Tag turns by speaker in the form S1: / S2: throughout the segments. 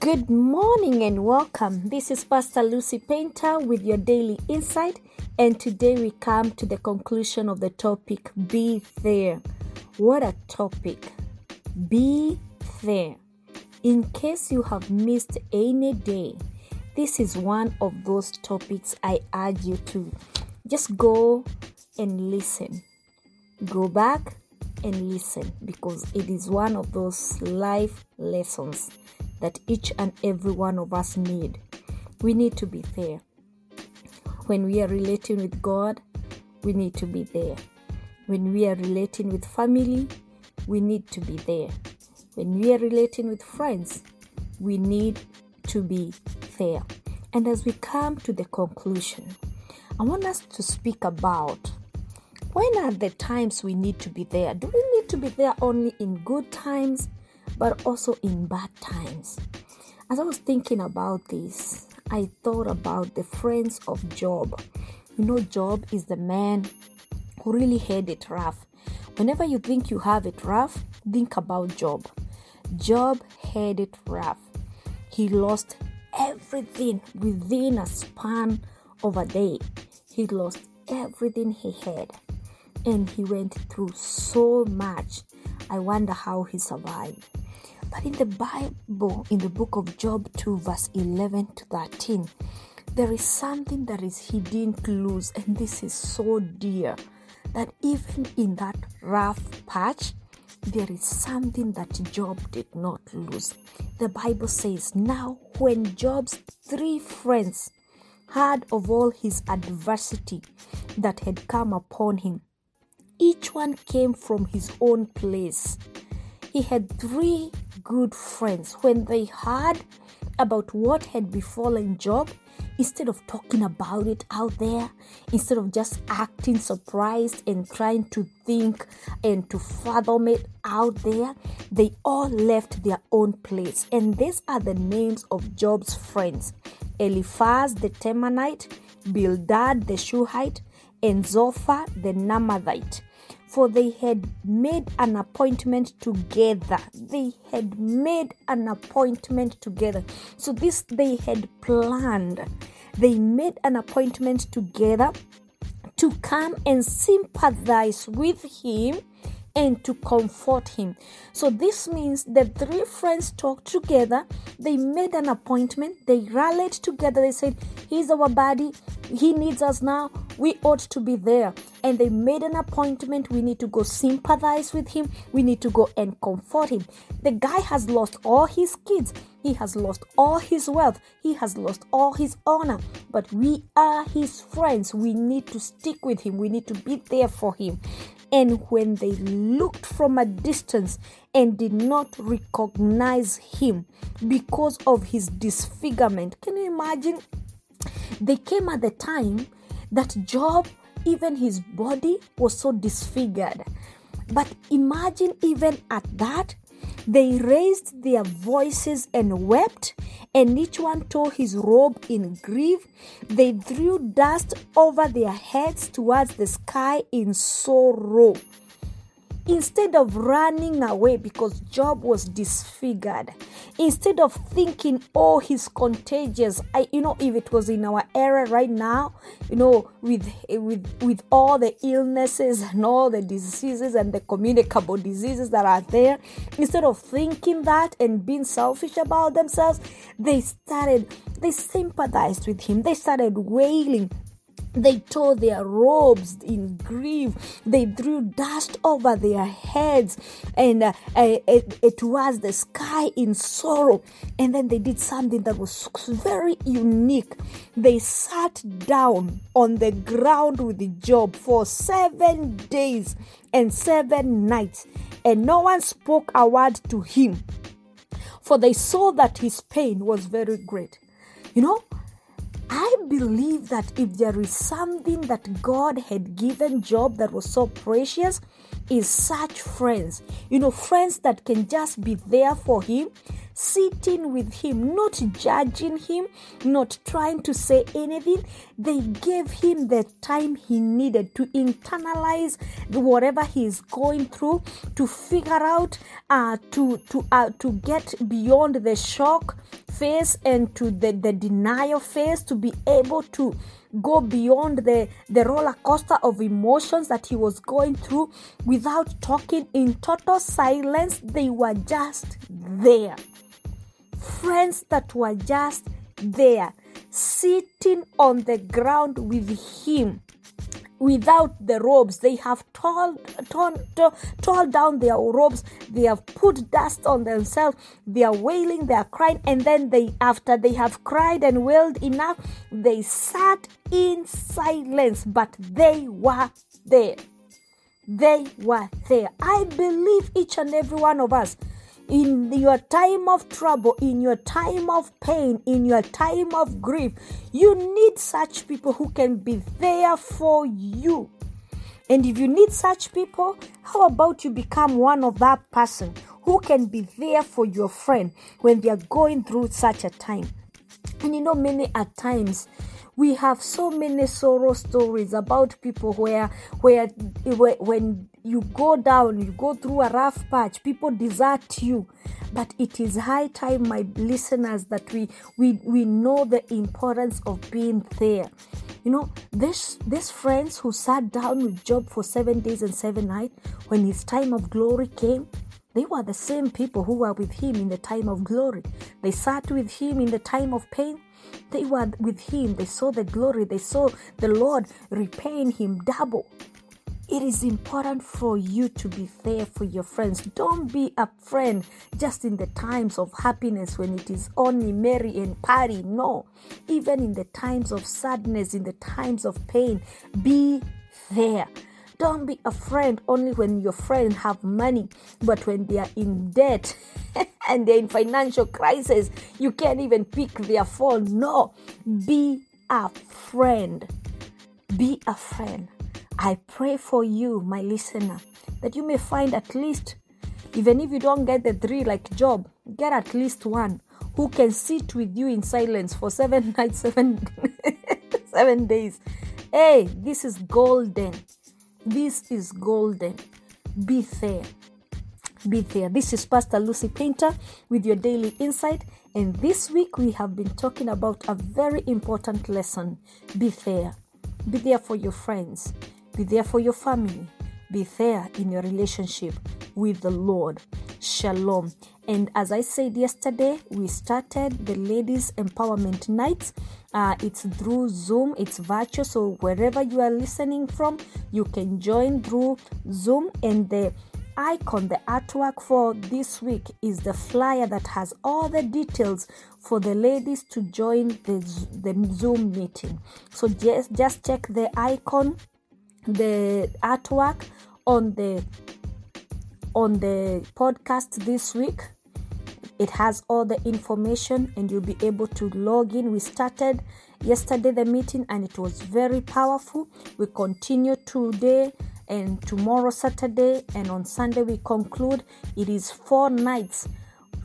S1: Good morning and welcome. This is Pastor Lucy Painter with your daily insight, and today we come to the conclusion of the topic Be There. What a topic! Be there. In case you have missed any day, this is one of those topics I urge you to just go and listen. Go back and listen because it is one of those life lessons that each and every one of us need. We need to be there. When we are relating with God, we need to be there. When we are relating with family, we need to be there. When we are relating with friends, we need to be there. And as we come to the conclusion, I want us to speak about when are the times we need to be there? Do we need to be there only in good times but also in bad times. As I was thinking about this, I thought about the friends of Job. You know, Job is the man who really had it rough. Whenever you think you have it rough, think about Job. Job had it rough. He lost everything within a span of a day. He lost everything he had. And he went through so much. I wonder how he survived. But in the Bible, in the book of Job 2, verse 11 to 13, there is something that is hidden clues, and this is so dear that even in that rough patch, there is something that Job did not lose. The Bible says, Now, when Job's three friends heard of all his adversity that had come upon him, each one came from his own place. He had three good friends, when they heard about what had befallen Job, instead of talking about it out there, instead of just acting surprised and trying to think and to fathom it out there, they all left their own place. And these are the names of Job's friends. Eliphaz the Temanite, Bildad the Shuhite, and Zophar the Naamathite for they had made an appointment together. They had made an appointment together. So, this they had planned. They made an appointment together to come and sympathize with him and to comfort him. So this means the three friends talked together, they made an appointment, they rallied together, they said, He's our buddy, he needs us now, we ought to be there. And they made an appointment, we need to go sympathize with him, we need to go and comfort him. The guy has lost all his kids, he has lost all his wealth, he has lost all his honor, but we are his friends. We need to stick with him, we need to be there for him. And when they looked from a distance and did not recognize him because of his disfigurement, can you imagine? They came at the time that Job, even his body, was so disfigured. But imagine, even at that, they raised their voices and wept, and each one tore his robe in grief. They threw dust over their heads towards the sky in sorrow instead of running away because Job was disfigured, instead of thinking, oh, he's contagious. I, you know, if it was in our era right now, you know, with with with all the illnesses and all the diseases and the communicable diseases that are there, instead of thinking that and being selfish about themselves, they started, they sympathized with him. They started wailing they tore their robes in grief. They threw dust over their heads and uh, uh, it, was the sky in sorrow. And then they did something that was very unique. They sat down on the ground with Job for seven days and seven nights, and no one spoke a word to him, for they saw that his pain was very great. You know, I believe that if there is something that God had given Job that was so precious, is such friends. You know, friends that can just be there for him, sitting with him, not judging him, not trying to say anything. They gave him the time he needed to internalize whatever he is going through, to figure out, uh, to to uh, to get beyond the shock phase and to the, the denial phase to be able to go beyond the, the roller coaster of emotions that he was going through without talking in total silence. They were just there. Friends that were just there, sitting on the ground with him without the robes. They have torn, torn, torn, down their robes. They have put dust on themselves. They are wailing, they are crying, and then they, after they have cried and wailed enough, they sat in silence, but they were there. They were there. I believe each and every one of us in your time of trouble, in your time of pain, in your time of grief, you need such people who can be there for you. And if you need such people, how about you become one of that person who can be there for your friend when they are going through such a time? And you know, many at times we have so many sorrow stories about people where where, when you go down, you go through a rough patch, people desert you. But it is high time, my listeners, that we we, we know the importance of being there. You know, this these friends who sat down with Job for seven days and seven nights, when his time of glory came, they were the same people who were with him in the time of glory. They sat with him in the time of pain. They were with him. They saw the glory. They saw the Lord repaying him double. It is important for you to be there for your friends. Don't be a friend just in the times of happiness when it is only merry and party. No, even in the times of sadness, in the times of pain, be there. Don't be a friend only when your friend have money, but when they are in debt and they're in financial crisis, you can't even pick their phone. No, be a friend. Be a friend. I pray for you, my listener, that you may find at least, even if you don't get the three like Job, get at least one who can sit with you in silence for seven nights, seven, seven days. Hey, this is golden. This is golden. Be there. Be there. This is Pastor Lucy Painter with your daily insight. And this week we have been talking about a very important lesson. Be there. Be there for your friends. Be there for your family. Be there in your relationship with the Lord. Shalom. And as I said yesterday, we started the Ladies Empowerment Nights. Uh, it's through Zoom, it's virtual. So wherever you are listening from, you can join through Zoom. And the icon, the artwork for this week is the flyer that has all the details for the ladies to join the, the Zoom meeting. So just, just check the icon the artwork on the on the podcast this week. It has all the information and you'll be able to log in. We started yesterday the meeting and it was very powerful. We continue today and tomorrow saturday and on sunday we conclude. It is four nights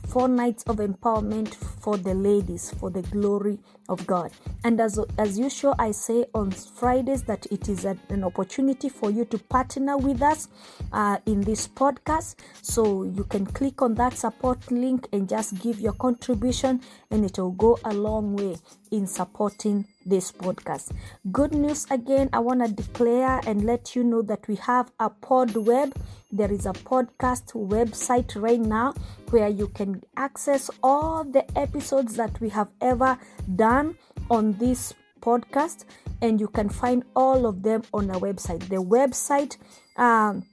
S1: four nights of empowerment for the ladies for the glory of God. And as, as usual, I say on Fridays that it is a, an opportunity for you to partner with us uh, in this podcast. So you can click on that support link and just give your contribution, and it will go a long way in supporting this podcast. Good news again, I want to declare and let you know that we have a pod web. There is a podcast website right now where you can access all the episodes that we have ever done on this podcast, and you can find all of them on our website. The website, um,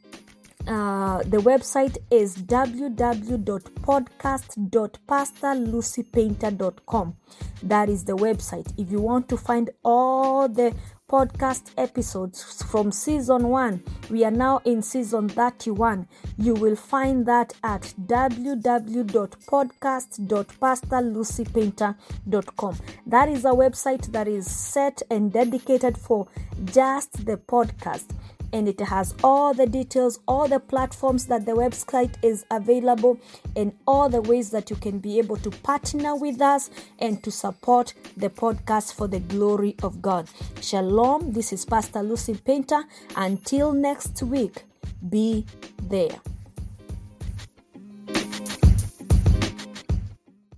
S1: uh, the website is www.podcast.pastorlucypainter.com. That is the website. If you want to find all the podcast episodes from season 1, we are now in season 31. You will find that at www.podcast.pastorlucypainter.com. That is a website that is set and dedicated for just the podcast and it has all the details, all the platforms that the website is available, and all the ways that you can be able to partner with us and to support the podcast for the glory of God. Shalom. This is Pastor Lucy Painter. Until next week, be there.